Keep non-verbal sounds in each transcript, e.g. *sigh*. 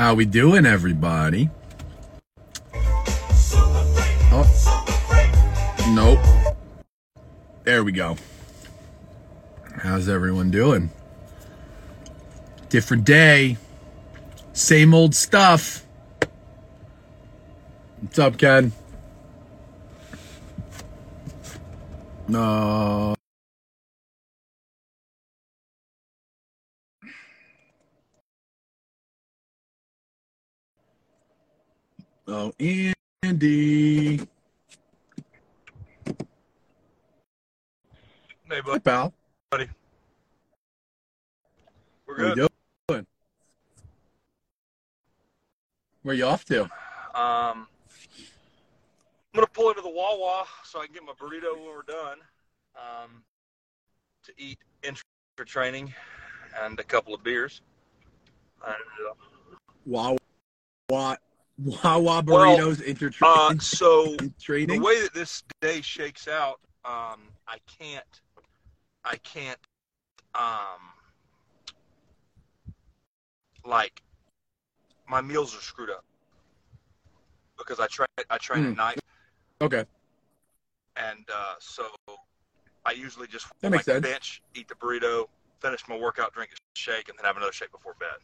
How we doing, everybody? Oh, nope. There we go. How's everyone doing? Different day, same old stuff. What's up, Ken? No. Oh, Andy. Hey, Hi, bud. pal. Buddy. We're How we good. doing? Where you off to? Um, I'm gonna pull into the Wawa so I can get my burrito when we're done. Um, to eat intra training and a couple of beers. And, uh, Wawa, Wawa, Wawa *laughs* Well, burritos inter uh, so *laughs* the way that this day shakes out, um, I can't, I can't, um, like, my meals are screwed up because I train, I train Hmm. at night, Okay, and uh, so I usually just That like bench, eat the burrito, finish my workout, drink a shake, and then have another shake before bed.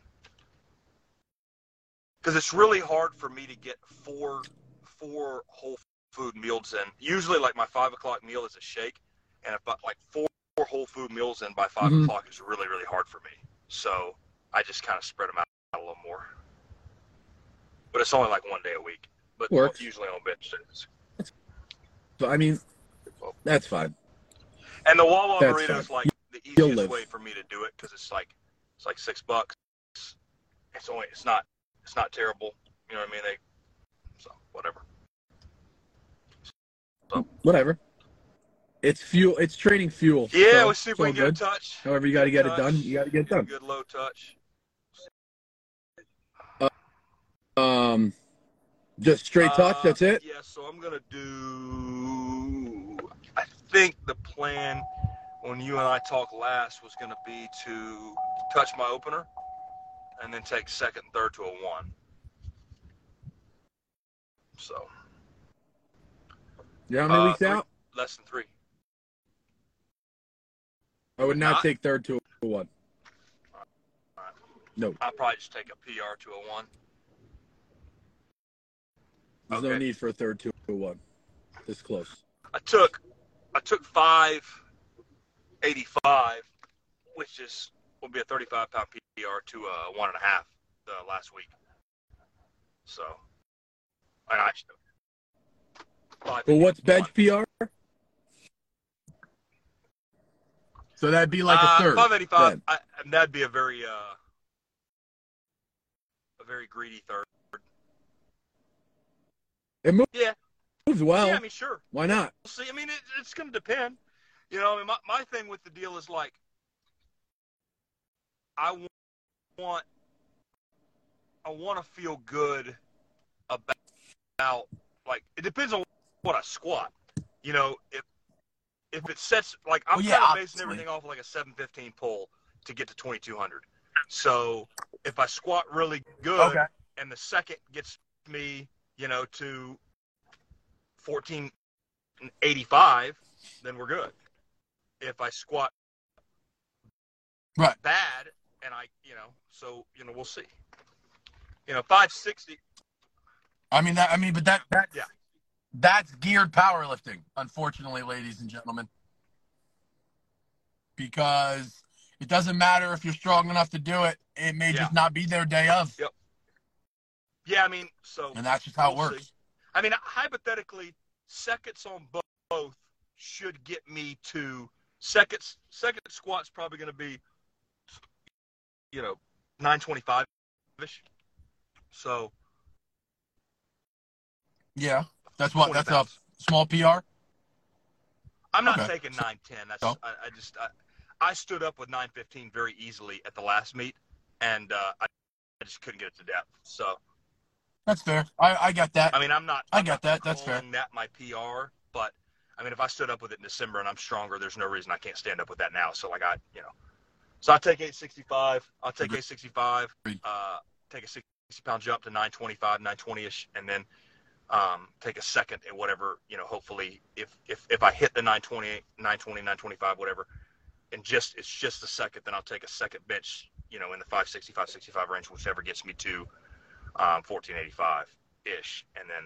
Because it's really hard for me to get four four whole food meals in. Usually, like my five o'clock meal is a shake, and if I- like four, four whole food meals in by 5 Mhm. o'clock is really really hard for me. So I just kind of spread them out a little more. But it's only like one day a week. But Works. usually on bench days. so I mean, that's fine. And the Wawa That's burrito is like the easiest way for me to do it because it's like it's like six bucks. It's only it's not it's not terrible. You know what I mean? They so whatever. Whatever. It's fuel. It's training fuel. Yeah, so we'll see if we can get a good. touch. However, you got to get it done. You got to get it done. good low touch. Um, just straight touch. Uh, That's it. Yeah, so I'm gonna do. I think the plan when you and I talked last was gonna be to touch my opener, and then take second and third to a one. So know how many uh, weeks out? less than three. I would not not? take third to a one. No, I'll probably just take a PR to a one. there's no need for a third to a one. This close. I took I took five eighty five, which is will be a thirty five pound PR to a one and a half uh, last week. So I I should five Well, what's bench. PR? So that'd be like a Uh, third. Five eighty five. I, and that'd be a very uh a very greedy third. It moves Yeah. Moves well. yeah, I mean sure. Why not? See. I mean, it, it's going to depend. You know, I mean, my, my thing with the deal is like, I want, I want to feel good about, about, like, it depends on what I squat. You know, if if it sets like I'm Well, yeah, kind of basing everything off of like a 715 pull to get to 2200. So if I squat really good and the second gets me, you know, to 1485, then we're good. If I squat Right. bad and I, you know, so, you know, we'll see. You know, 560, I mean that. I mean, but that that Yeah. that's geared powerlifting. Unfortunately, ladies and gentlemen, because it doesn't matter if you're strong enough to do it. It may Yeah. just not be their day of, Yep. yeah, I mean, so and that's just how it We'll works. see. I mean, hypothetically, seconds on bo- both should get me to seconds. Second squat's probably going to be, you know, nine twenty-five ish. So Yeah, that's what. 20 That's a small PR. I'm not Okay. taking nine ten. That's So- I, I just I, I stood up with nine fifteen very easily at the last meet, and uh, I, I just couldn't get it to depth. So That's fair. I, I got that. I mean, I'm not. I I'm get not that. That's fair. That my PR, but I mean, if I stood up with it in December and I'm stronger, there's no reason I can't stand up with that now. So like I, you know, so I take 865. I'll take Agreed. 865. Uh, take a 60 pound jump to 925, 920 ish, and then um, take a second at whatever you know. Hopefully, if if if I hit the 920, 920, 925, whatever, and just it's just a second, then I'll take a second bench, you know, in the 560, 565 range, whichever gets me to um, 1485 ish, and then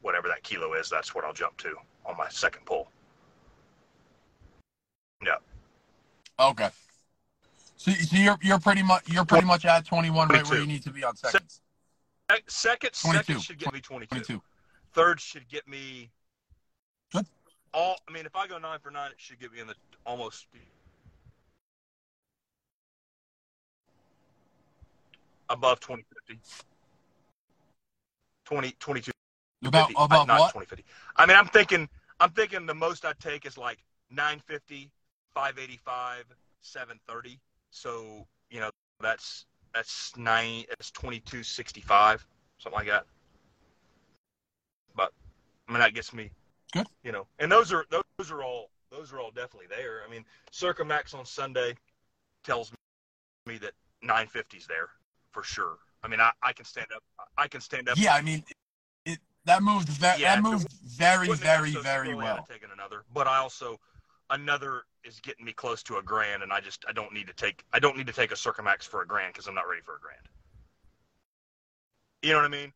whatever that kilo is, that's what I'll jump to on my second pull. Yeah. Okay. So, so you're you're pretty much you're pretty much at 21 right where you need to be on seconds. Second, 22. second should get me 22. 22. Third should get me. Good. All I mean, if I go nine for nine, it should get me in the almost. Above 2050. 20, 22. About 50, above not what? 2050. I mean, I'm thinking, I'm thinking the most I take is like 950, 585, 730. So you know, that's that's nine, that's 2265, something like that. But I mean, that gets me Good. You know, and those are those are all those are all definitely there. I mean, Circa Max on Sunday tells me that 950's there for sure. I mean, I, I can stand up. I can stand up. Yeah, I mean, it that moved ve- Yeah, that moved very very very well. taken another, but I also another is getting me close to a grand, and I just I don't need to take I don't need to take a Circa Max for a grand because I'm not ready for a grand. You know what I mean?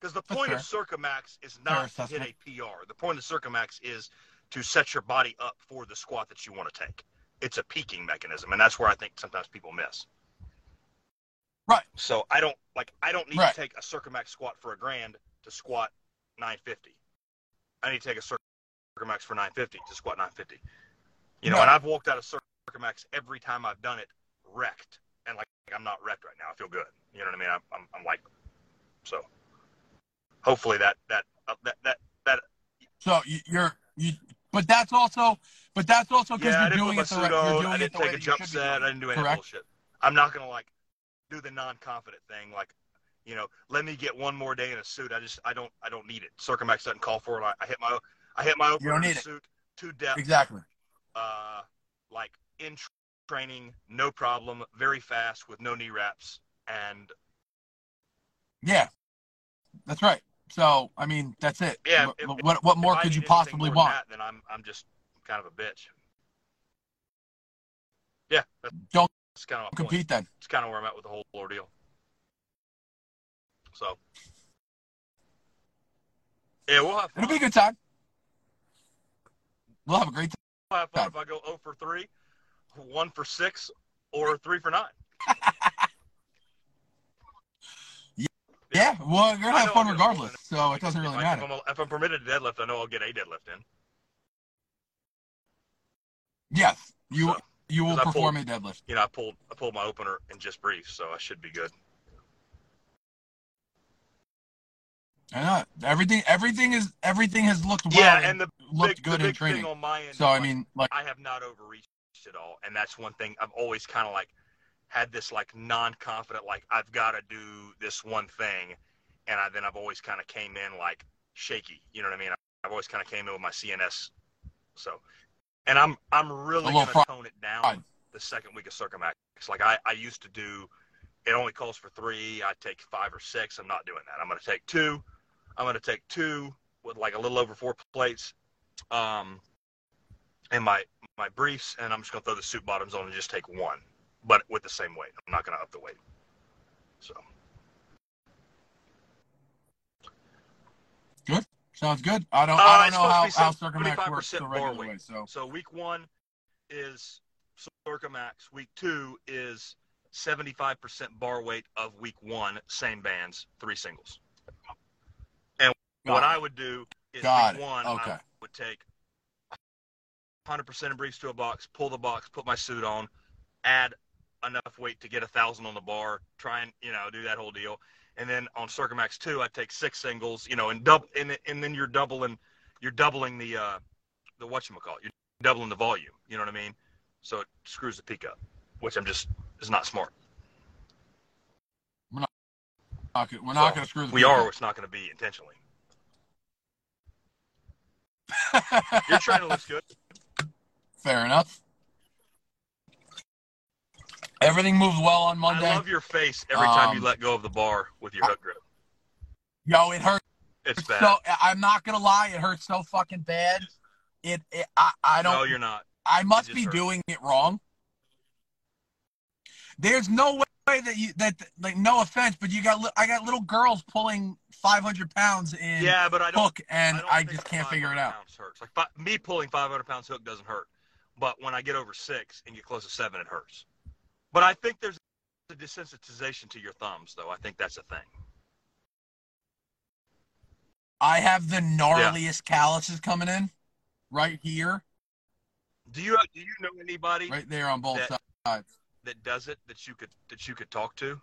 Because the That's point of Circa Max is not Fair to hit a PR. The point of the Circa Max is to set your body up for the squat that you want to take. It's a peaking mechanism, and that's where I think sometimes people miss. Right. So I don't like I don't need Right. to take a Circa Max squat for a grand to squat 950. I need to take a Circa Max for 950 to squat 950. You know, Right. and I've walked out of Circa Max every time I've done it wrecked, and like I'm not wrecked right now. I feel good. You know what I mean? I'm I'm, I'm like, so hopefully that that uh, that that that So you, you're you, but that's also but that's also because yeah, you're doing it the right. You're doing I it didn't the way take a jump set. I didn't do any correct? bullshit. I'm not gonna like do the non-confident thing. Like, you know, let me get one more day in a suit. I just I don't I don't need it. Circa Max doesn't call for it. I, I hit my I hit my opener don't need a it. suit to depth. Exactly. uh, like in tr- training, no problem, very fast with no knee wraps, and Yeah, that's right. So I mean, that's it. Yeah, What if- what, what more could you possibly want? That, then I'm I'm just kind of a bitch. Yeah, that's, Don't that's kind of my point. Compete then. It's kind of where I'm at with the whole ordeal. So, yeah, we'll have fun. It'll be a good time. We'll have a great time. We'll have fun if I go 0 for 3, 1 for 6, or 3 for 9. *laughs* Yeah, yeah, well, you're gonna have fun I'll get a regardless, so it doesn't really I- matter. If I'm, if I'm permitted to deadlift, I know I'll get a deadlift in. Yes, you So, you will I perform pulled- a deadlift. you know, I pulled I pulled my opener in just brief, so I should be good. Know everything. Everything is everything has looked well. yeah, and and the looked big, good the in training. thing on my end. So I mean, like, I have not overreached at all, and that's one thing I've always kind of like had this like non-confident, like I've got to do this one thing, and I, then I've always kind of came in like shaky. You know what I mean? I've always kind of came in with my CNS. So, and I'm I'm really gonna tone it down the second week of Circa Max. Like I I used to do. It only calls for three. I take five or six. I'm not doing that. I'm going to take two. I'm going to take two with like a little over four plates, um, and my my briefs, and I'm just going to throw the suit bottoms on and just take one, but with the same weight. I'm not going to up the weight. So Good. sounds good. I don't. Uh, I don't know how how Circa Max works the regular weight. way. So so week one is Circa Max. Week two is 75% bar weight of week one, same bands, three singles. Got what it. I would do is Got week it. one, Okay. I would take 100% of briefs to a box, pull the box, put my suit on, add enough weight to get a thousand on the bar, try and you know do that whole deal. And then on Circa Max two, I take six singles, you know, and double, and, and then you're doubling, you're doubling the uh, the whatchamacallit. You're doubling the volume. You know what I mean? So it screws the peak up, which I'm just is not smart. not gonna- we're not So, going to screw the. We are. It's not going to be intentionally. Your to look good. Fair enough. Everything moves well on Monday. I love your face every time you Um, let go of the bar with your hook grip. Yo, it hurts It's bad. so. I'm not gonna lie, it hurts so fucking bad. It, it I, I don't. no, you're not. I must be hurt. doing it wrong. There's no way that you that like no offense, but you got I got little girls pulling 500 pounds in Yeah, but I don't. hook, and don't I, just can't figure it out. Hurts. Like me pulling 500 pounds hook doesn't hurt, but when I get over six and get close to seven, it hurts. But I think there's a desensitization to your thumbs, though. I think that's a thing. I have the gnarliest calluses coming in right here, Do you do you know anybody right there on both That- sides. That does it that you could that you could talk to?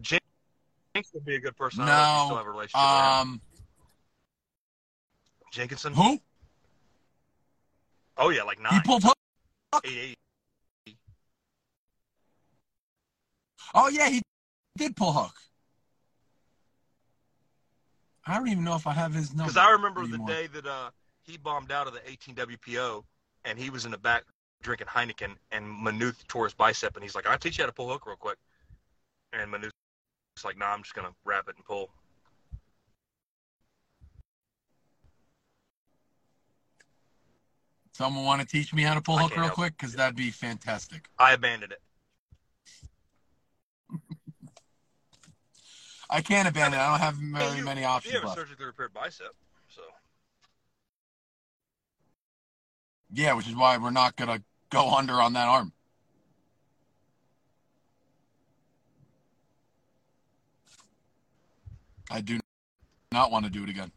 Jinx would be a good person. I don't know if you No, still have a relationship with him. Um, Jenkinson. who? Oh yeah, like nine. He pulled hook. Eight, eight. Oh yeah, he did pull hook. I don't even know if I have his number. Because I remember anymore. the day that uh, he bombed out of the 18 WPO, and he was in the back drinking Heineken, and Manuth tore his bicep, and he's like, "I'll teach you how to pull hook real quick." And Manuth's like, "Nah, I'm just gonna wrap it and pull." Someone want to teach me how to pull I hook real quick? Because that'd be fantastic. I abandoned it. *laughs* I can't abandon. it. I don't have very you, many options. you have a left. surgically repaired bicep, so Yeah, which is why we're not gonna go *laughs* under on that arm. I do not want to do it again.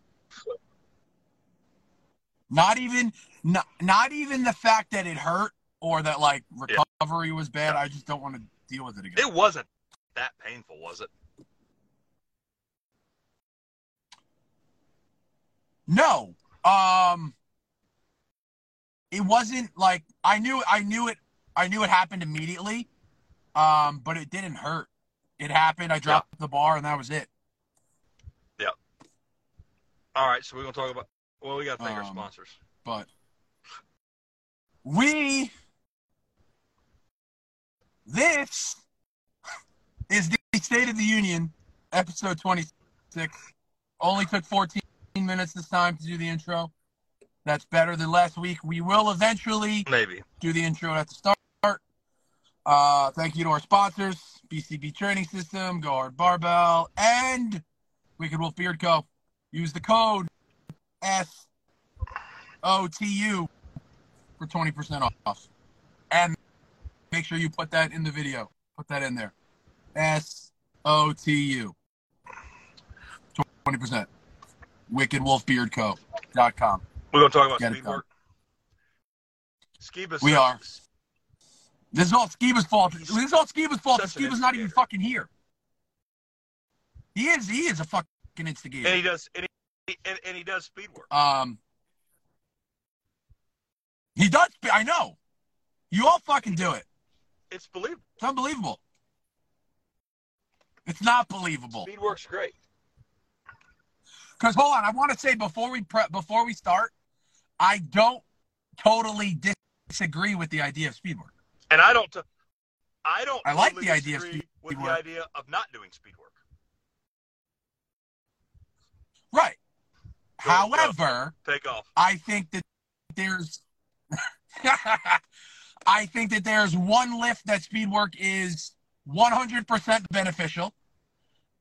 Not even not, not even the fact that it hurt or that like recovery was bad. I just don't want to deal with it again. it wasn't that painful, was it? No. Um it wasn't like I knew I knew it I knew it happened immediately. Um but it didn't hurt. It happened. I dropped the bar and that was it. Yeah. All right, so we're gonna talk about. Well, we gotta thank our Um, sponsors. But we this is the State of the Union episode 26. Only took 14 minutes this time to do the intro. That's better than last week. We will eventually Maybe. do the intro at the start. Uh, thank you to our sponsors, BCB Training System, Go Hard Barbell, and Wicked Wolf Beard Co. Use the code SOTU for 20% off. And make sure you put that in the video. Put that in there. SOTU. 20%. WickedWolfBeardCo.com. We're gonna talk about speed work. Skiba. We are. This is all Skiba's fault. This is all Skiba's fault. Skiba's not even fucking here. He is. He is a fucking instigator. And he does. And he, and, and he does speed work. Um, he does. I know. You all fucking do it. It's believable. It's unbelievable. It's not believable. Speed work's great. Because hold on, I want to say before we pre- before we start, I don't totally disagree with the idea of speed work. And I don't. T- I don't. I like totally the idea of speed with work. the idea of not doing speed work. Right. Go, However, Take off. I think that there's *laughs* I think that there's one lift that speed work is 100% beneficial.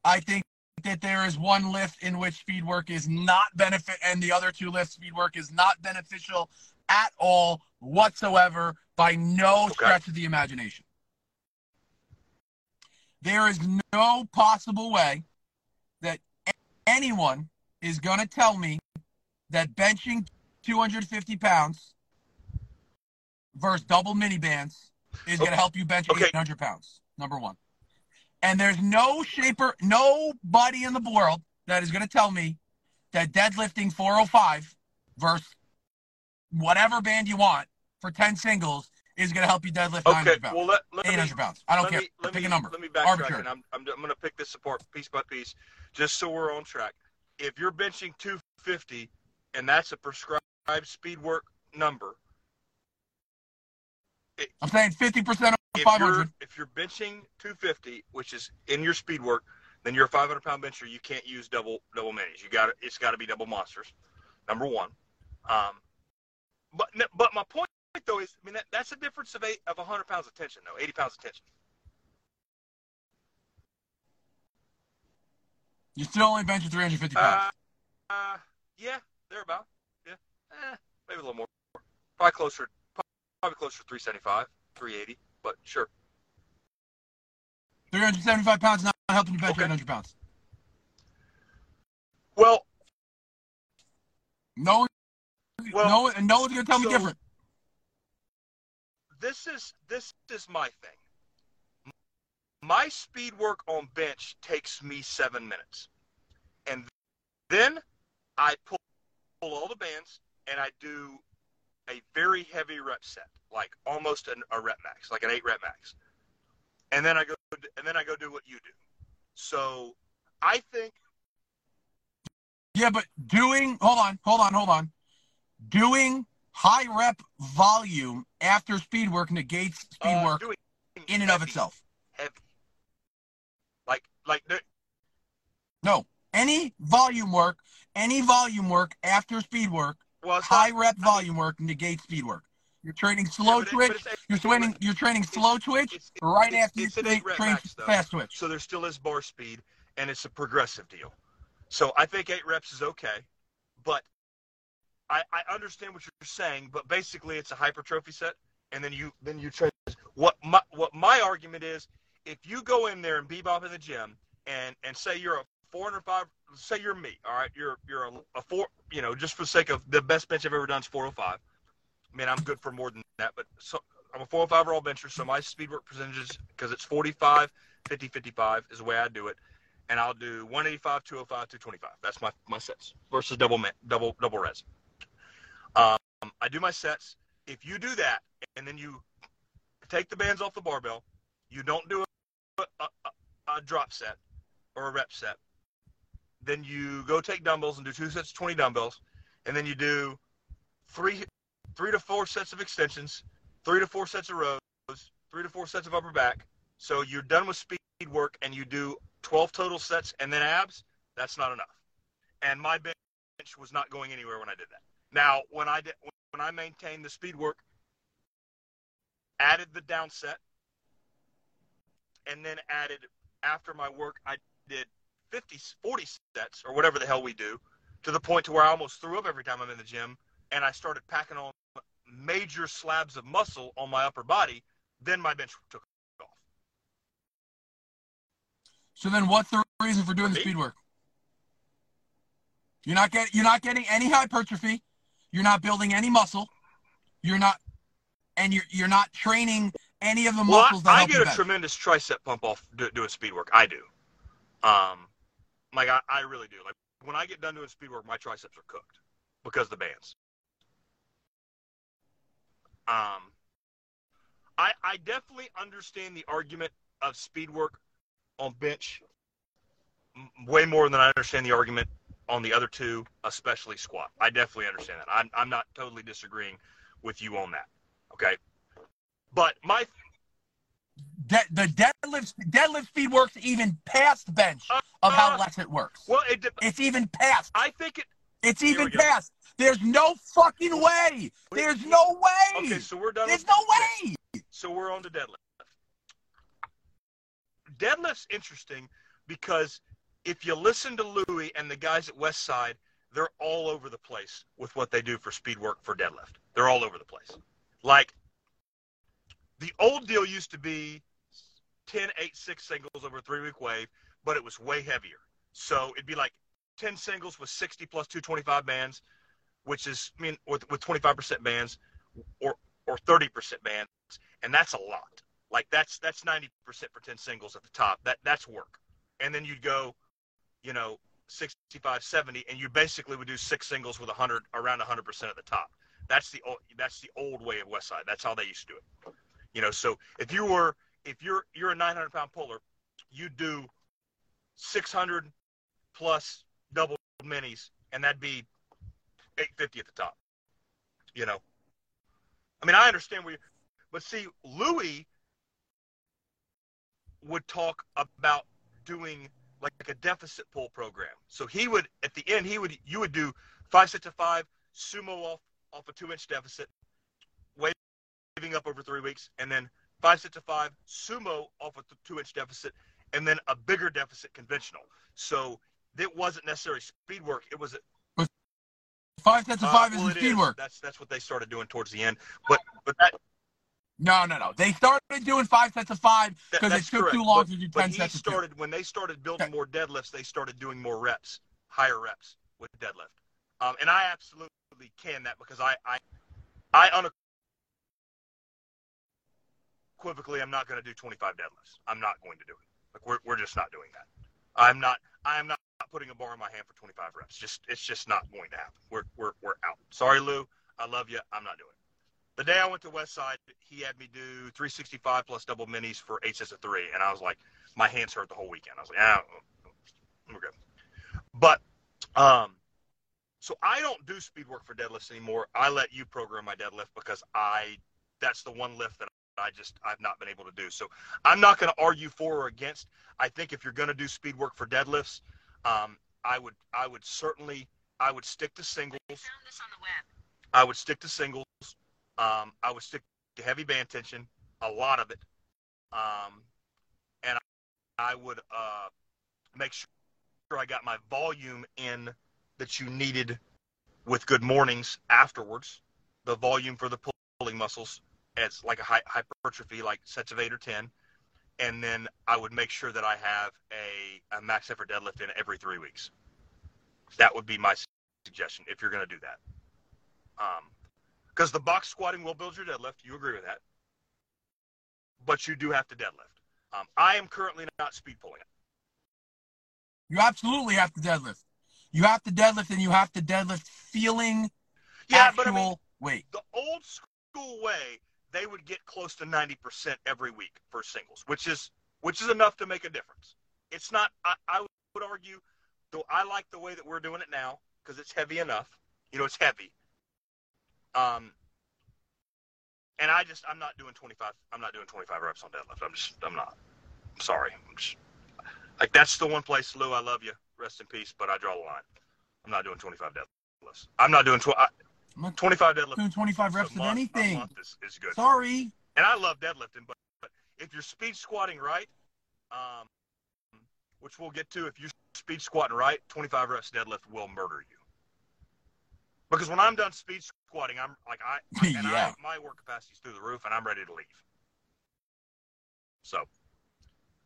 I think that there is one lift in which speed work is not benefit and the other two lifts speed work is not beneficial at all whatsoever by no Okay. stretch of the imagination. There is no possible way that anyone is going to tell me that benching 250 pounds versus double mini bands is going to help you bench Okay. 800 pounds. Number one. And there's no shaper, nobody in the world that is going to tell me that deadlifting 405 versus whatever band you want for 10 singles is going to help you deadlift Okay. 900 pounds, Well, let, let me 800 pounds. I don't care. Me, let Pick me, a number. Let me backtrack, Arbitrary. I'm, I'm, I'm going to pick this apart piece by piece, just so we're on track. If you're benching 250, and that's a prescribed speed work number, it, I'm saying 50% of if you're if you're benching 250, which is in your speed work, then you're a 500 pound bencher. You can't use double double minis. You got it's got to be double monsters. Number one. Um, but but my point though is, I mean that, that's a difference of eight of 100 pounds of tension though, 80 pounds of tension. You're still only benching 350 pounds. Uh, uh, yeah, thereabout. Yeah, eh, maybe a little more. Probably closer, probably closer to 375, 380, but sure. 375 pounds not helping you bench Okay. 800 pounds. Well, No Well, no, and no one's gonna tell me different. this is this is my thing. My speed work on bench takes me seven minutes, and then I pull, pull all the bands and I do a very heavy rep set, like almost an, a rep max, like an eight rep max, and then I go and then I go do what you do. So I think Yeah, but doing hold on, hold on, hold on. Doing high rep volume after speed work negates speed uh, work in and of itself. heavy, like like the- No. Any volume work, any volume work after speed work, well, high not, rep I mean- volume work negates speed work. You're training slow Yeah, it- twitch. it's- You're training. You're training slow twitch it's- right it's- after you it's train, eight rep train max, though. fast twitch. So there still is bar speed, and it's a progressive deal. So I think eight reps is okay, but I, I understand what you're saying. But basically, it's a hypertrophy set, and then you then you train. What my what my argument is, if you go in there and bebop in the gym, and and say you're a 405, say you're me, all right, you're you're a, a four, you know, just for the sake of the best bench I've ever done is 405. I mean, I'm good for more than that, but so I'm a 405 raw bencher, so my speed work percentages because it's 45, 50, 55 is the way I do it, and I'll do 185, 205, 225. That's my my sets versus double double double res. Um, I do my sets. If you do that, and then you take the bands off the barbell, you don't do a, a, a drop set or a rep set. Then you go take dumbbells and do two sets of 20 dumbbells, and then you do three three to four sets of extensions, three to four sets of rows, three to four sets of upper back. So you're done with speed work and you do 12 total sets and then abs. That's not enough. And my bench was not going anywhere when I did that. Now, when I did, when I maintained the speed work, added the down set, and then added after my work, I did 50, 40 sets or whatever the hell we do, to the point to where I almost threw up every time I'm in the gym, and I started packing on major slabs of muscle on my upper body. Then my bench took off. So then, what's the reason for doing the speed work? You're not getting. You're not getting any hypertrophy. You're not building any muscle. You're not, and you're you're not training any of the Well, muscles that I, I get a bench. tremendous tricep pump off doing speed work. I do. Um, like I, I really do. Like when I get done doing speed work, my triceps are cooked because of the bands. Um, I I definitely understand the argument of speed work on bench way more than I understand the argument on the other two, especially squat. I definitely understand that. I'm I'm not totally disagreeing with you on that. Okay. But my De- the deadlift deadlift speed works even past bench of how Uh, less it works. well, it de- It's even past. I think it. It's even past. There's no fucking way. There's no way. Okay, so we're done. There's with no way. So we're on to deadlift. Deadlift's interesting because if you listen to Louie and the guys at West Side, they're all over the place with what they do for speed work for deadlift. They're all over the place. Like the old deal used to be 10, 8, 6 singles over a three week wave, but it was way heavier. So it'd be like 10 singles with 60 plus 225 bands, which is, I mean, with, with 25% bands or, or 30% bands and that's a lot. Like that's that's ninety percent for ten singles at the top. That that's work. And then you'd go, you know, 65, 70, and you basically would do six singles with hundred around hundred percent at the top. That's the old that's the old way of West Side. That's how they used to do it. You know, so if you were if you're you're a nine hundred pound puller, you do six hundred plus double minis, and that'd be eight fifty at the top. You know. I mean, I understand where But see, Louie would talk about doing like a deficit pull program. So he would at the end he would you would do five sets of five, sumo off off a two inch deficit, waving up over three weeks, and then five sets of five, sumo off a two inch deficit, and then a bigger deficit conventional. So it wasn't necessarily speed work. It was five sets of five uh, well, is speed is. work. That's that's what they started doing towards the end. But but that No, no, no. They started doing five sets of five That- because it took correct. too long but, to do ten he sets two. started when they started building Okay. more deadlifts. They started doing more reps, higher reps with deadlift. Um, and I absolutely can that because I I I unequivocally I'm not going to do 25 deadlifts. I'm not going to do it. Like we're we're just not doing that. I'm not I am not putting a bar in my hand for 25 reps. Just it's just not going to happen. We're we're we're out. Sorry, Lou. I love you. I'm not doing it. The day I went to Westside, he had me do 365 plus double minis for eight sets of three, and I was like, my hands hurt the whole weekend. I was like, ah, we're good. But, um, so I don't do speed work for deadlifts anymore. I let you program my deadlift because I, that's the one lift that I just I've not been able to do. So I'm not going to argue for or against. I think if you're going to do speed work for deadlifts, um, I would I would certainly I would stick to singles. Found this on the web. I would stick to singles. Um, I would stick to heavy band tension, a lot of it, um, and I would uh, make sure I got my volume in that you needed with good mornings afterwards. The volume for the pulling muscles as like a hy- hypertrophy, like sets of eight or ten, and then I would make sure that I have a, a max effort deadlift in every three weeks. That would be my suggestion if you're going to do that. Um, because the box squatting will build your deadlift. You agree with that. But you do have to deadlift. Um, I am currently not speed pulling. You absolutely have to deadlift. You have to deadlift, and you have to deadlift feeling Yeah, actual but I mean, weight. the old school way, they would get close to 90% every week for singles, which is which is enough to make a difference. It's not I, I would argue though I like the way that we're doing it now because it's heavy enough. You know, it's heavy. Um and I just I'm not doing 25 I'm not doing 25 reps on deadlift. I'm just I'm not. I'm sorry. I'm just like that's the one place Lou I love you. Rest in peace, but I draw the line. I'm not doing 25 deadlifts. I'm not doing 12 25 deadlift. 25 reps of anything. Is, is, good. Sorry. And I love deadlifting, but, but if you're speed squatting right, um, which we'll get to, if you're speed squatting right, 25 reps deadlift will murder you. Because when I'm done speed squatting, I'm like I, *laughs* I and yeah. I, my work capacity's through the roof, and I'm ready to leave. So,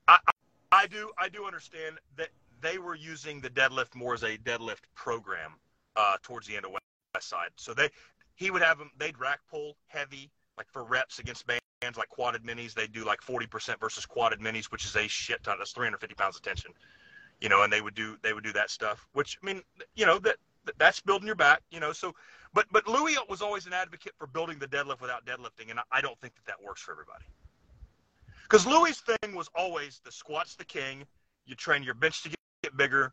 I, I do I do understand that they were using the deadlift more as a deadlift program uh, towards the end of Side. So they he would have them they'd rack pull heavy like for reps against bands like quadded minis. They'd do like 40% versus quadded minis, which is a shit ton. That's 350 pounds of tension, you know. And they would do they would do that stuff, which I mean, you know that that's building your back, you know. So, but but Louie was always an advocate for building the deadlift without deadlifting, and I- don't think that that works for everybody. Because Louie's thing was always the squat's the king. You train your bench to get bigger.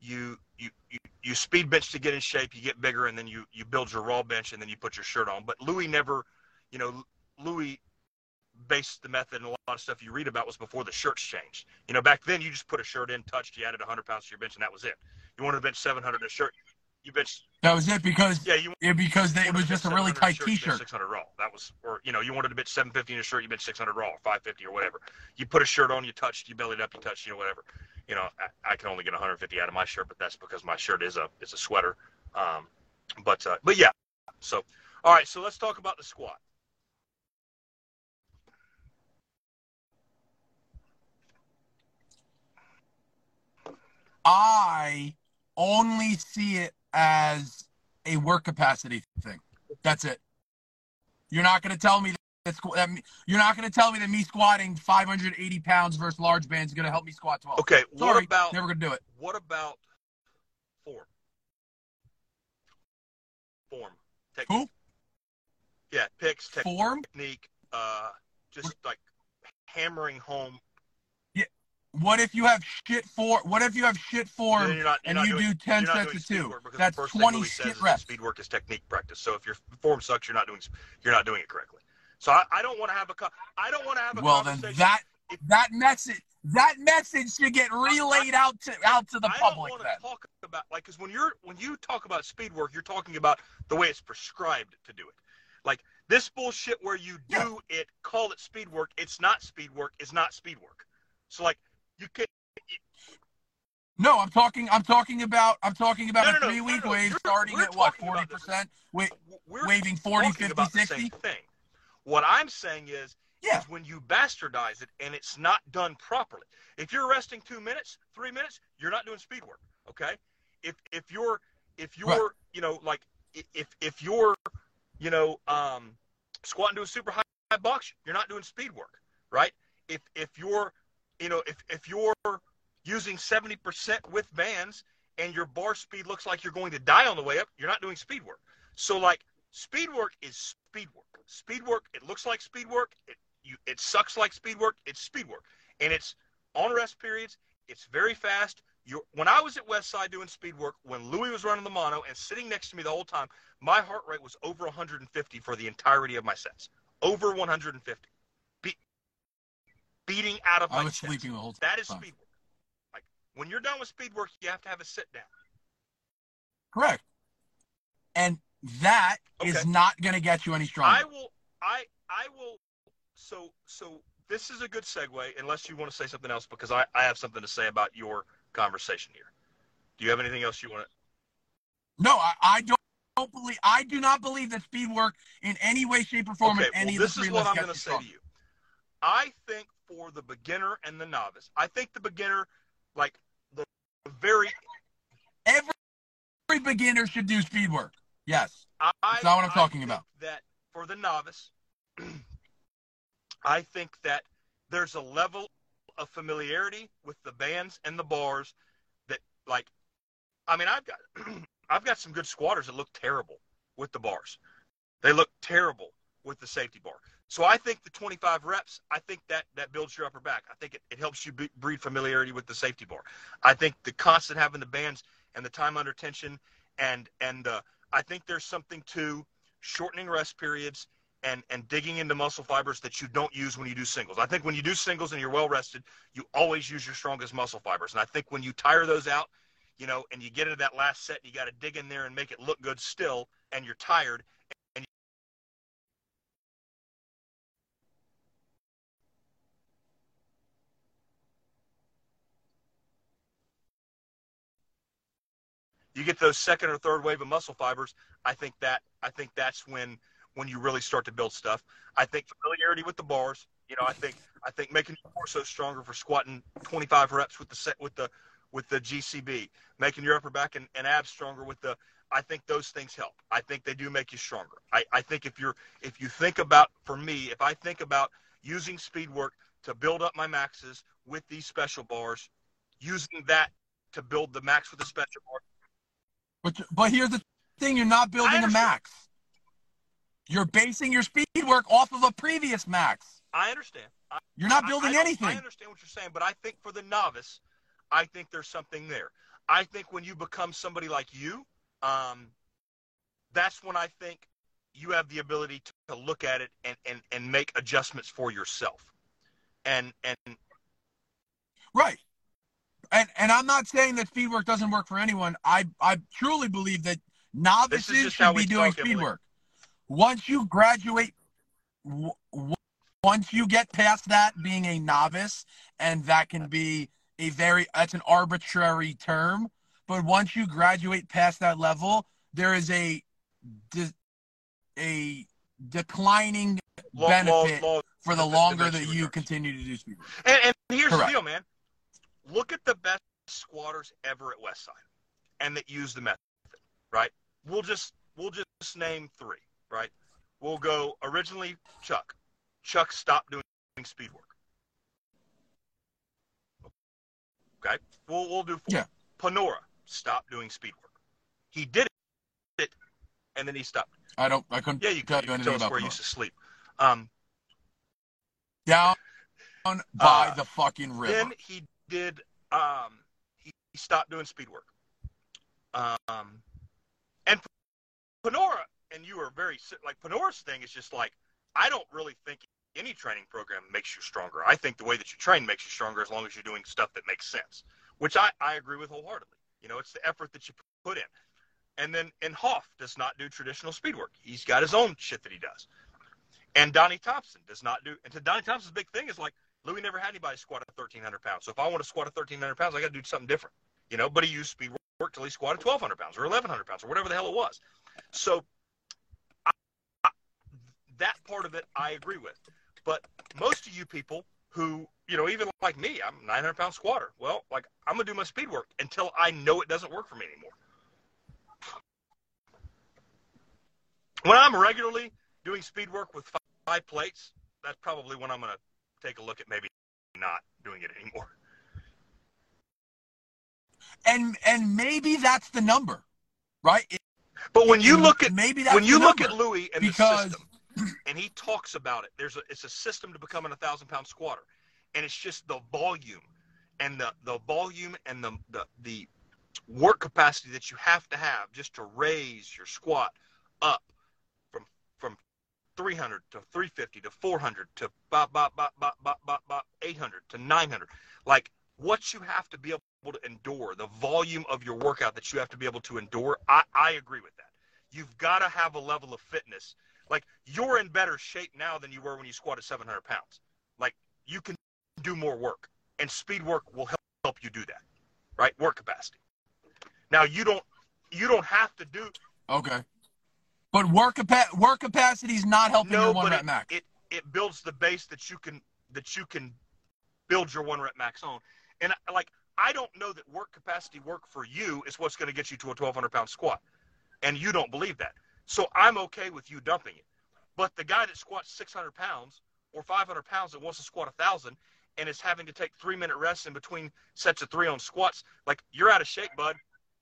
You, you you you speed bench to get in shape. You get bigger, and then you you build your raw bench, and then you put your shirt on. But Louie never, you know, Louie based the method and a lot of stuff you read about was before the shirts changed. You know, back then you just put a shirt in, touched, you added 100 pounds to your bench, and that was it. You wanted to bench 700 in a shirt, you bench That was it because yeah you yeah, because they, it was just a really 700 in tight shirt, T-shirt. 600 raw. That was, or you know, you wanted to bench 750 in a shirt, you bench 600 raw, or 550 or whatever. You put a shirt on, you touched, you bellied up, you touched, you know, whatever. You know, I, I can only get 150 out of my shirt, but that's because my shirt is a is a sweater. Um, but uh, but yeah. So all right, so let's talk about the squat. I only see it as a work capacity thing. That's it. You're not going to tell me that, that me- you're not going to tell me that me squatting 580 pounds versus large bands is going to help me squat 12. Okay, what Sorry, about never going to do it. what about form? Form. Technique. Who? Yeah, picks, technique. Form? technique, uh, just like hammering home. What if you have shit for? What if you have shit form you're not- you're and you doing- do 10 you're sets of two? That's the first thing 20 Louie shit reps. Speed work is technique practice. So if your form sucks, you're not doing you're not doing it correctly. So I, I don't want to have a I don't want to have a Well, then that that message that message should get relayed out to out to the I public. don't Then want to talk about like because when you're when you talk about speed work, you're talking about the way it's prescribed to do it. Like this bullshit where you do it, call it speed work. It's not speed work. It's not speed work. So like you can no, I'm talking. I'm talking about. I'm talking about No, a no, no, three week no, no, wave starting at what forty percent, we're waving 40, 50, about the 60. same thing. What I'm saying is, Yeah. is when you bastardize it and it's not done properly. If you're resting two minutes, three minutes, you're not doing speed work. Okay. If if you're if you're Right. you know like if if you're you know um, squatting to a super high box, you're not doing speed work, right? If if you're you know if if you're using 70% with bands and your bar speed looks like you're going to die on the way up, you're not doing speed work. So like speed work is speed work. Speed work, it looks like speed work. It you it sucks like speed work. It's speed work, and it's on rest periods. It's very fast. You when I was at Westside doing speed work, when Louie was running the mono and sitting next to me the whole time, my heart rate was over 150 for the entirety of my sets. Over 150, Be, beating out of my I was chest. sleeping the whole time. That is speed work. Like when you're done with speed work, you have to have a sit down. Correct. And that is Okay. not going to get you any stronger. I will. I I will. So so this is a good segue, unless you want to say something else, because I I have something to say about your conversation here. Do you have anything else you want to? No, I, I don't, don't believe. I do not believe that speed work in any way, shape, or form Okay. in any Well, of this is what I'm going to say to you. I think for the beginner and the novice, I think the beginner, like the very. Every, every beginner should do speed work. Yes. I, That's not what I'm I talking think about. That for the novice, *clears throat* I think that there's a level of familiarity with the bands and the bars that, like, I mean, I've got *clears throat* I've got some good squatters that look terrible with the bars. They look terrible with the safety bar. So I think the 25 reps, I think that that builds your upper back. I think it, it helps you be, breed familiarity with the safety bar. I think the constant having the bands and the time under tension and and uh, I think there's something to shortening rest periods and and digging into muscle fibers that you don't use when you do singles. I think when you do singles and you're well rested, you always use your strongest muscle fibers. And I think when you tire those out, you know, and you get into that last set, and you got to dig in there and make it look good still, and you're tired. And you get those second or third wave of muscle fibers. I think that I think that's when when you really start to build stuff. I think familiarity with the bars. You know, I think I think making your torso stronger for squatting 25 reps with the set with the with the GCB, making your upper back and, and abs stronger with the. I think those things help. I think they do make you stronger. I, I think if you're if you think about for me, if I think about using speed work to build up my maxes with these special bars, using that to build the max with the special bar, But but here's the thing: you're not building a max. You're basing your speed work off of a previous max. I understand. I, You're not building I, don't- anything. I understand what you're saying, but I think for the novice, I think there's something there. I think when you become somebody like you, um, that's when I think you have the ability to, to look at it and, and, and make adjustments for yourself. And and Right. And and I'm not saying that speed work doesn't work for anyone. I I truly believe that novices should be doing speed work. Once you graduate, once you get past that being a novice, and that can be a very that's an arbitrary term, but once you graduate past that level, there is a a declining benefit law, law, for the longer that you continue to do speed work. And, and here's Correct. the deal, man. Look at the best squatters ever at Westside, and that use the method, right? We'll just we'll just name three, right? We'll go originally Chuck. Chuck stopped doing speed work. Okay, we'll we'll do four. Yeah. Panora stopped doing speed work. He did it, and then he stopped. I don't. I couldn't Yeah, you you you anything tell us about where he used to sleep. Um, down by Uh, the fucking river. Then he did. Um, he, he stopped doing speed work. Um, and Panora and you are very like Panora's thing is just like I don't really think any training program makes you stronger. I think the way that you train makes you stronger as long as you're doing stuff that makes sense, which I, I agree with wholeheartedly. You know, it's the effort that you put in. And then, and Hoff does not do traditional speed work. He's got his own shit that he does. And Donnie Thompson does not do, and to Donnie Thompson's big thing is like, Louie never had anybody squat at 1,300 pounds. So if I want to squat at 1,300 pounds, I got to do something different, you know. But he used speed work till he squatted 1,200 pounds or 1,100 pounds or whatever the hell it was. So I, I, that part of it, I agree with. But most of you people who, you know, even like me, I'm a 900 pound squatter. Well, like I'm gonna do my speed work until I know it doesn't work for me anymore. When I'm regularly doing speed work with five plates, that's probably when I'm gonna take a look at maybe not doing it anymore. And and maybe that's the number, right? It, but when you look at maybe that's when you look at Louie and because, the system, and he talks about it, there's a it's a system to becoming a thousand pound squatter, and it's just the volume, and the the volume and the the the work capacity that you have to have just to raise your squat up 300 to 350 to 400 to bop, bop, bop, bop, bop, bop, bop, 800 to 900. Like what you have to be able to endure, the volume of your workout that you have to be able to endure, I, I agree with that. You've got to have a level of fitness. Like you're in better shape now than you were when you squatted 700 pounds. Like you can do more work, and speed work will help, help you do that, right? Work capacity. Now you don't you don't have to do okay but work capa- work capacity is not helping no, your one rep it, max. It it builds the base that you can that you can build your one rep max on. And like I don't know that work capacity work for you is what's going to get you to a 1200 pound squat, and you don't believe that. So I'm okay with you dumping it. But the guy that squats 600 pounds or 500 pounds that wants to squat a thousand and is having to take three minute rests in between sets of three on squats, like you're out of shape, bud.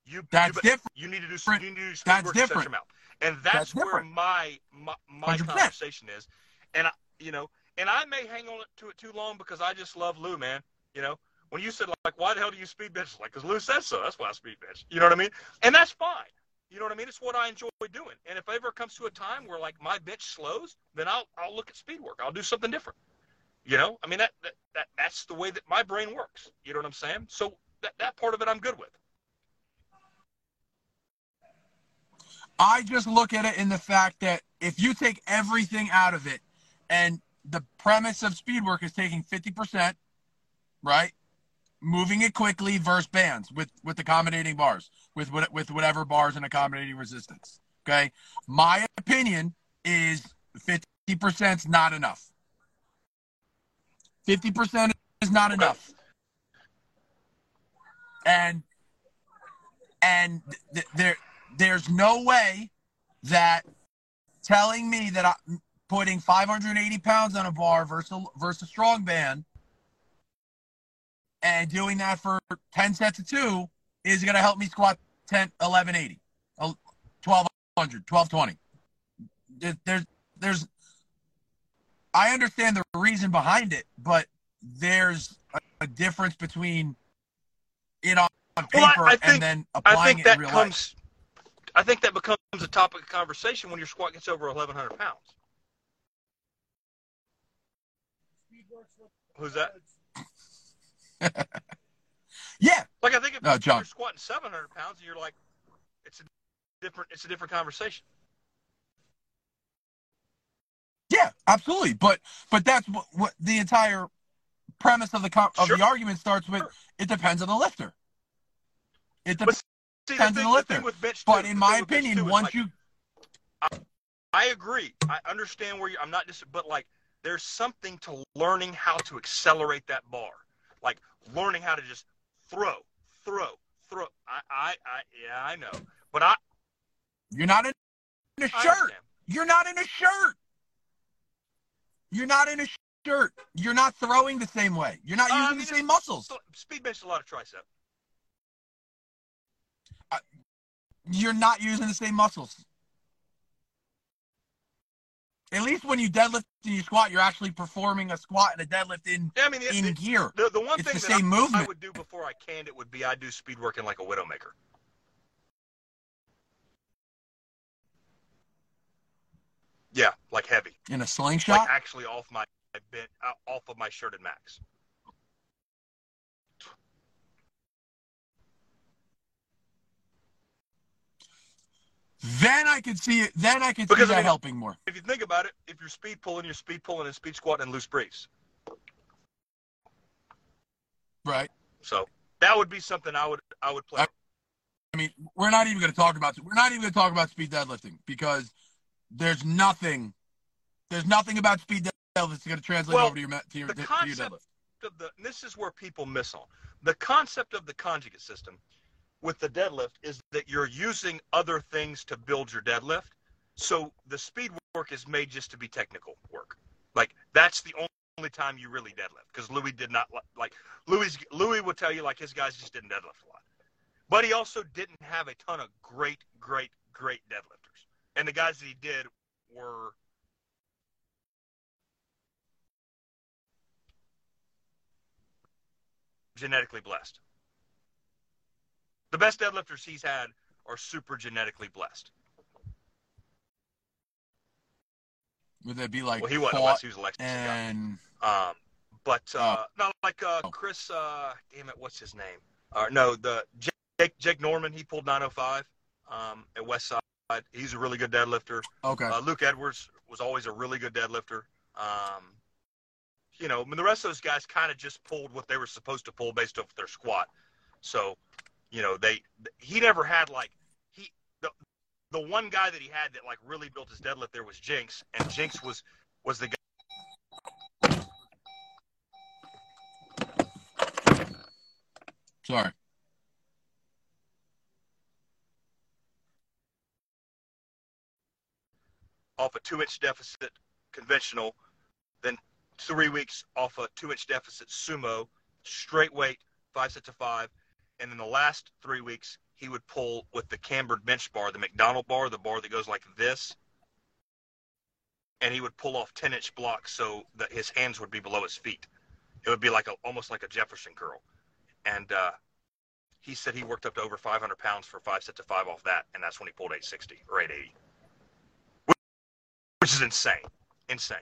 You that's you, different. You need to do some. You need to do speed that's work different. To set your mouth. And that's, That's where my my, my conversation is. And I, you know, and I may hang on to it too long because I just love Lou, man. You know, when you said like, why the hell do you speed bench? Like, because Lou says so. That's why I speed bench. You know what I mean? And that's fine. You know what I mean? It's what I enjoy doing. And if ever comes to a time where like my bench slows, then I'll I'll look at speed work. I'll do something different. You know, I mean that, that, that that's the way that my brain works. You know what I'm saying? So that, that part of it I'm good with. I just look at it in the fact that if you take everything out of it, and the premise of speed work is taking 50%, right? Moving it quickly versus bands with, with accommodating bars, with, with whatever bars and accommodating resistance. Okay. My opinion is 50% is not enough. 50% is not enough. And, and th- there, there's no way that telling me that I'm putting 580 pounds on a bar versus versus a strong band and doing that for 10 sets of two is going to help me squat 10 1180 1200 uh, 1220 there's there's i understand the reason behind it but there's a, a difference between it on, on paper well, I, I think, and then applying I think it that in real comes, life I think that becomes a topic of conversation when your squat gets over 1,100 pounds. Who's that? *laughs* yeah Like I think if John. you're squatting 700 pounds and you're like, it's a different, it's a different conversation. Yeah, absolutely. But but that's what, what the entire premise of the of Sure. the argument starts with. It depends on the lifter. It depends. See, the thing, the thing with But too- in my thing with bench, opinion, once like, you I agree. I understand where you. I'm not just, but like, there's something to learning how to accelerate that bar, like learning how to just throw, throw, throw. I, I, I yeah, I know, but I, you're not in a shirt. You're not in a shirt. You're not in a shirt. You're not throwing the same way. You're not Uh, I using mean, the same muscles. Speed bench a lot of tricep. You're not using the same muscles. At least when you deadlift and you squat, you're actually performing a squat and a deadlift in Yeah, I mean, in gear. the, the one It's thing the that I. I would do before I canned it would be I'd do speed working like a widowmaker. Yeah, like heavy, in a slingshot. like actually off my bent, uh, off of my shirted max. Then I could see it. Then I could see Because, I that mean- helping more. If you think about it, if you're speed pulling, you're speed pulling and speed squatting and loose briefs. Right. So that would be something I would I would play. I- I mean, we're not even going to talk about we're not even going to talk about speed deadlifting because there's nothing there's nothing about speed deadlift that's going to translate Well, over to your to your, the to your concept- deadlift. of the this is where people miss on the concept of the conjugate system with the deadlift is that you're using other things to build your deadlift. So the speed work is made just to be technical work. Like that's the only time you really deadlift because louie did not like louie louie would tell you like his guys just didn't deadlift a lot. But he also didn't have a ton of great great great deadlifters. And the guys that he did were genetically blessed. The best deadlifters he's had are super genetically blessed. Would that be like Well, he wasn't blessed; he was Alexis. and Um, but uh, Oh. not like uh, Oh. Chris. Uh, damn it, what's his name? Uh, no, the Jake, Jake Norman. He pulled 905 um, at Westside. He's a really good deadlifter. okay. Uh, Luke Edwards was always a really good deadlifter. Um, you know, I mean, the rest of those guys kind of just pulled what they were supposed to pull based off their squat. So, you know, they he never had like he the the one guy that he had that like really built his deadlift there was Jinx, and Jinx was was the guy. Sorry. off a two inch deficit conventional, then three weeks off a two inch deficit sumo, straight weight, five sets of five. And then the last three weeks, he would pull with the cambered bench bar, the McDonald bar, the bar that goes like this. And he would pull off 10 inch blocks so that his hands would be below his feet. It would be like a, almost like a Jefferson curl. And uh, he said he worked up to over 500 pounds for five sets of five off that. And that's when he pulled 860 or 880 which is insane. Insane.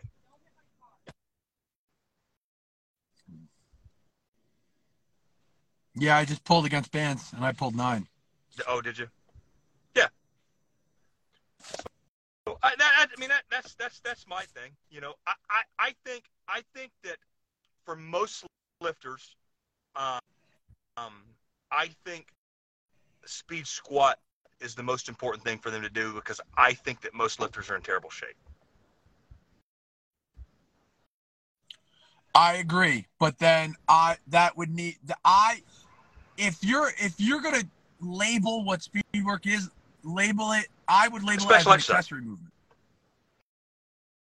Yeah, I just pulled against bands and I pulled nine. Oh, did you? Yeah. So, I, that, I mean, that, that's that's that's my thing. You know, I, I, I think I think that for most lifters, um, um, I think speed squat is the most important thing for them to do because I think that most lifters are in terrible shape. I agree, but then I that would need the I if you're if you're gonna label what speed work is, label it. I would label it as exercise. accessory movement.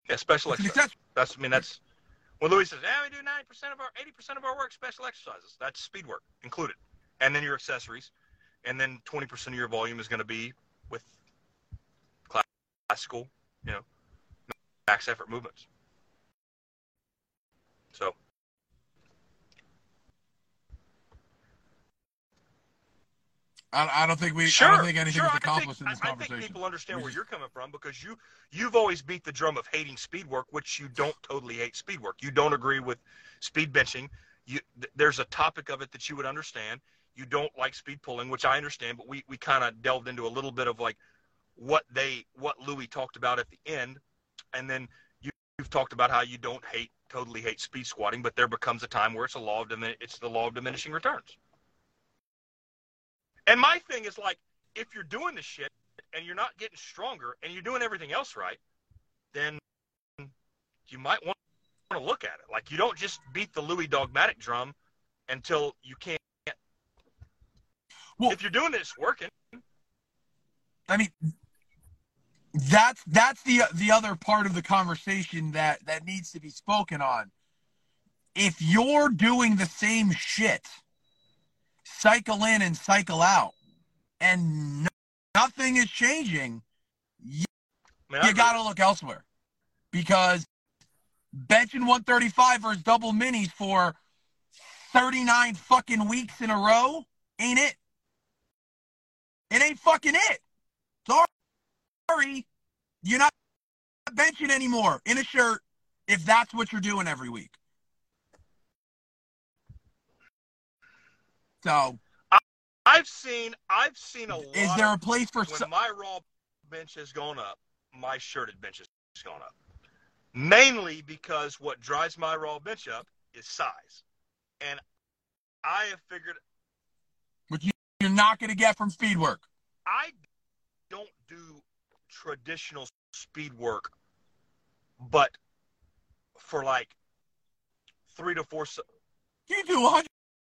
Yeah, special It's exercise. That's I mean that's when Louie says, "Yeah, we do ninety percent of our eighty percent of our work special exercises." That's speed work included, and then your accessories, and then twenty percent of your volume is going to be with classical, you know, max effort movements. So I, I don't think we. sure, I don't think anything sure, was I accomplished think, in this I, I conversation. think people understand We where just- you're coming from because you you've always beat the drum of hating speed work, which you don't totally hate speed work. You don't agree with speed benching. You th- there's a topic of it that you would understand. You don't like speed pulling, which I understand, but we we kind of delved into a little bit of like what they what Louie talked about at the end, and then you, you've talked about how you don't hate totally hate speed squatting, but there becomes a time where it's a law of dimin- it's the law of diminishing returns. And my thing is like, if you're doing this shit and you're not getting stronger and you're doing everything else right, then you might want to look at it. Like you don't just beat the Louie dogmatic drum until you can't. Well- if you're doing this, working. I mean, that's that's the the other part of the conversation that that needs to be spoken on. If you're doing the same shit, cycle in and cycle out, and no, nothing is changing, you, you got to look elsewhere because benching 135 versus double minis for 39 fucking weeks in a row ain't it. It ain't fucking it. Sorry, you're not benching anymore in a shirt if that's what you're doing every week. So I've seen I've seen a lot. is there a place for when my raw bench has gone up, my shirted bench has gone up. Mainly because what drives my raw bench up is size, and I have figured which you, you're not going to get from speed work? I don't do traditional speed work, but for like three to four You do 100.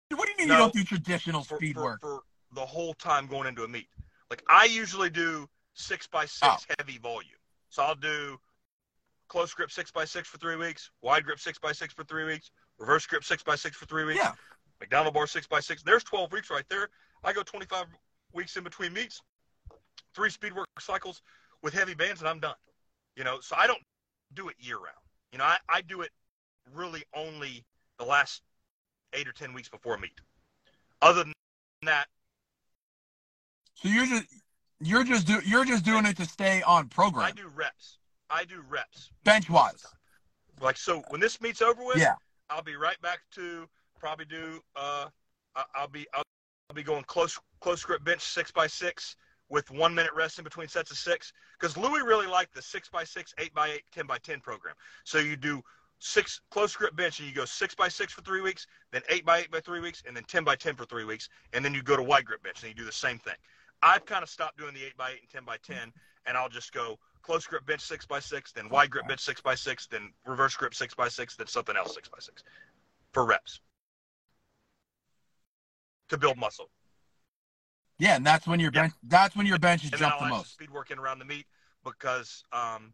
What do you mean No. you don't do traditional speed for, work? for the whole time going into a meet. Like I usually do six by six Oh. heavy volume. So I'll do close grip six by six for three weeks, wide grip six by six for three weeks, reverse grip six by six for three weeks, Yeah. McDonald bar six by six. There's 12 weeks right there. I go 25 weeks in between meets, three speed work cycles with heavy bands, and I'm done. You know, so I don't do it year round. You know, I, I do it really only the last eight or 10 weeks before a meet. Other than that, So you're just you're just do you're just doing it to stay on program. I do reps. I do reps. bench wise. Like so, when this meet's over with, Yeah. I'll be right back to probably do. Uh, I'll be I'll, I'll be going close close grip bench six by six with one minute rest in between sets of six because Louie really liked the six by six, eight by eight, ten by ten program. So you do six close grip bench and you go six by six for three weeks, then eight by eight by three weeks, and then ten by ten for three weeks, and then you go to wide grip bench and you do the same thing. I've kind of stopped doing the eight by eight and ten by ten, and I'll just go close grip bench six by six, then wide grip bench six by six, then reverse grip six by six, then something else six by six for reps to build muscle. Yeah, and that's when your Yeah. bench that's when your bench is then the most. speed working around the meat because um,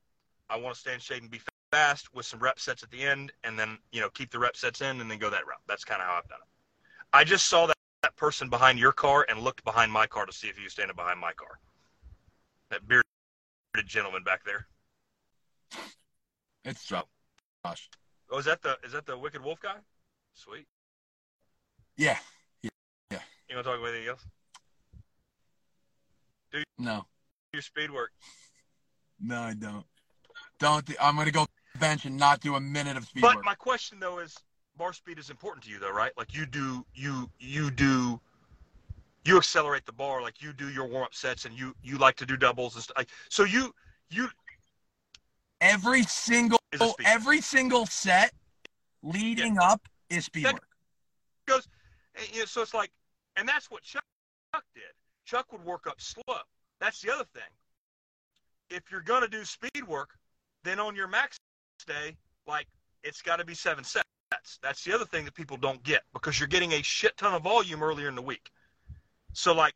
I want to stay in shape and be fast with some rep sets at the end, and then you know keep the rep sets in and then go that route. That's kind of how I've done it. I just saw that, that person behind your car and looked behind my car to see if you was standing behind my car. That bearded gentleman back there. It's Josh. oh, is that the is that the Wicked Wolf guy? Sweet. Yeah. Yeah. yeah. You want to talk about anything else? No. Your speed work. No, I don't. Don't. I'm gonna go bench and not do a minute of speed But work. my question though is, bar speed is important to you though, right? Like you do, you you do, you accelerate the bar, like you do your warm up sets, and you you like to do doubles and stuff. Like, so you you every single Is a speed. every single set leading up is speed That- work. goes, you know, so it's like, and that's what Chuck, Chuck did. Chuck would work up slow. That's the other thing. If you're gonna do speed work, then on your max day, like it's got to be seven sets. That's the other thing that people don't get because you're getting a shit ton of volume earlier in the week. So like,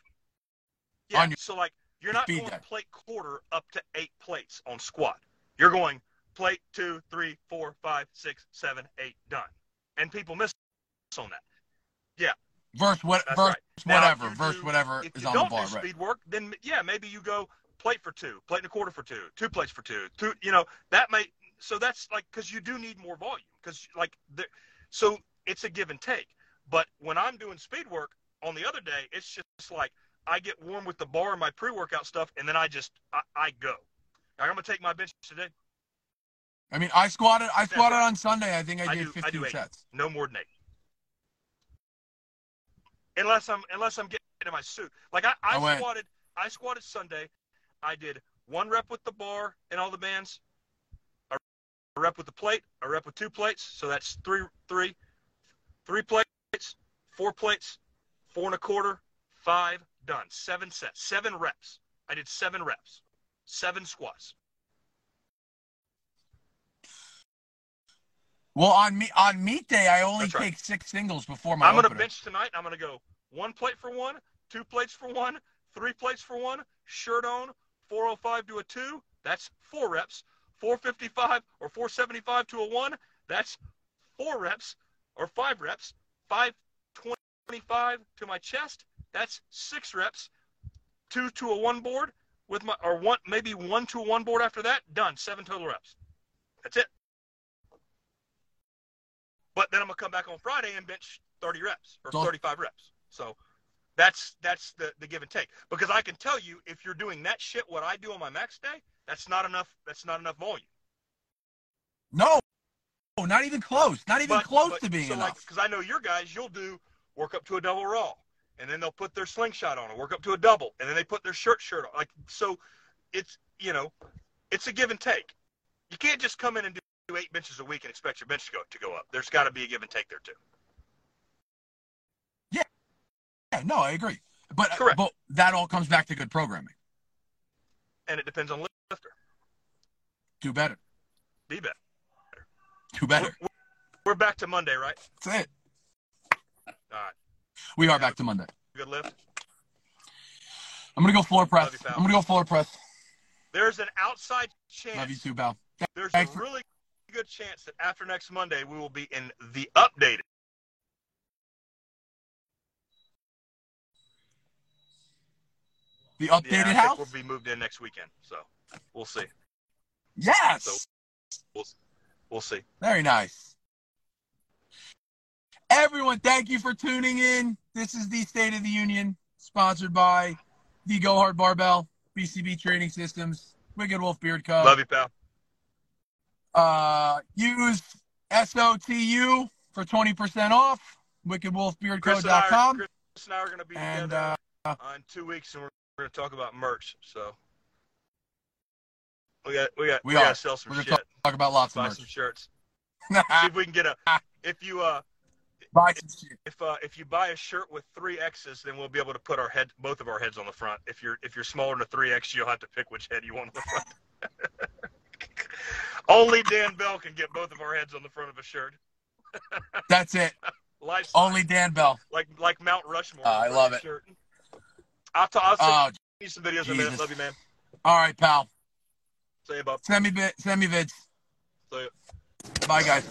yeah. So like, you're not going day. plate quarter up to eight plates on squat. You're going plate two, three, four, five, six, seven, eight, done. And people miss on that. Yeah. Verse what That's verse right. Whatever if you verse do- whatever is on the don't bar, do right? speed work, then yeah, maybe you go plate for two, plate and a quarter for two, two plates for two, two. You know that may. So that's like because you do need more volume because like the, so it's a give and take. But when I'm doing speed work on the other day, it's just like I get warm with the bar and my pre-workout stuff, and then I just I, I go. Like, I'm gonna take my bench today. I mean, I squatted I squatted on Sunday. I think I I did do- I 15 do eight. sets. no more than eight. Unless I'm unless I'm getting in my suit. Like I, I, I squatted I squatted Sunday. I did one rep with the bar and all the bands, rep with the plate, a rep with two plates. So that's three three three plates, four plates, four and a quarter, five, done. Seven sets, seven reps. I did seven reps, seven squats. Well, on me on meet day, I only right. take six singles before my I'm gonna opener. bench tonight. I'm gonna go one plate for one, two plates for one, three plates for one, shirt on, 405 to a two. That's four reps. 455 or 475 to a one. That's four reps or five reps. 525 to my chest. That's six reps. Two to a one board with my or one maybe one to a one board after that. Done. Seven total reps. That's it. But then I'm gonna come back on Friday and bench 30 reps or So- 35 reps. So that's that's the, the give and take. Because I can tell you if you're doing that shit what I do on my max day, that's not enough that's not enough volume. No, not even close. Not even But- close but- to being so enough. because I know your guys, you'll do work up to a double raw, and then they'll put their slingshot on and work up to a double, and then they put their shirt shirt on. Like so, it's you know, it's a give and take. You can't just come in and do eight benches a week and expect your bench to go to go up. There's got to be a give and take there too. Yeah, no, I agree. But uh, Correct. but that all comes back to good programming. And it depends on lifter. Do better. Be better. Do better. We're, we're back to Monday, right? That's it. All right. We are back to Monday. Good lift. I'm gonna go floor press. Love you. I'm gonna go floor press. There's an outside chance. Love you too, pal. There's a Thanks for- really good chance that after next Monday we will be in the updated. The Yeah, I updated think house. we'll be moved in next weekend, so we'll see. Yes. So- We'll we'll see. Very nice. Everyone, thank you for tuning in. This is the State of the Union, sponsored by the Go Hard Barbell, BCB Training Systems, Wicked Wolf Beard Co. Love you, pal. Uh, use SOTU for 20% off, wickedwolfbeardco.com. Chris and I are, Chris and I are going to be together uh, uh, in two weeks, and we're going to talk about merch. So we got we got We we, gotta sell some We're shit, to talk about lots of buy merch. some shirts. *laughs* See if we can get a. If you uh Buy some shit. if uh if you buy a shirt with three X's, then we'll be able to put our head both of our heads on the front. If you're if you're smaller than a three X, you'll have to pick which head you want on the front. *laughs* Only Dan Bell can get both of our heads on the front of a shirt. That's it. *laughs* Only Dan Bell. like like Mount Rushmore. On I love it. Shirt. I'll, t- I'll send Oh, you some videos in a minute. Jesus. Love you, man. all right, pal. Say about. Send me, send me vids. Say Bye, guys.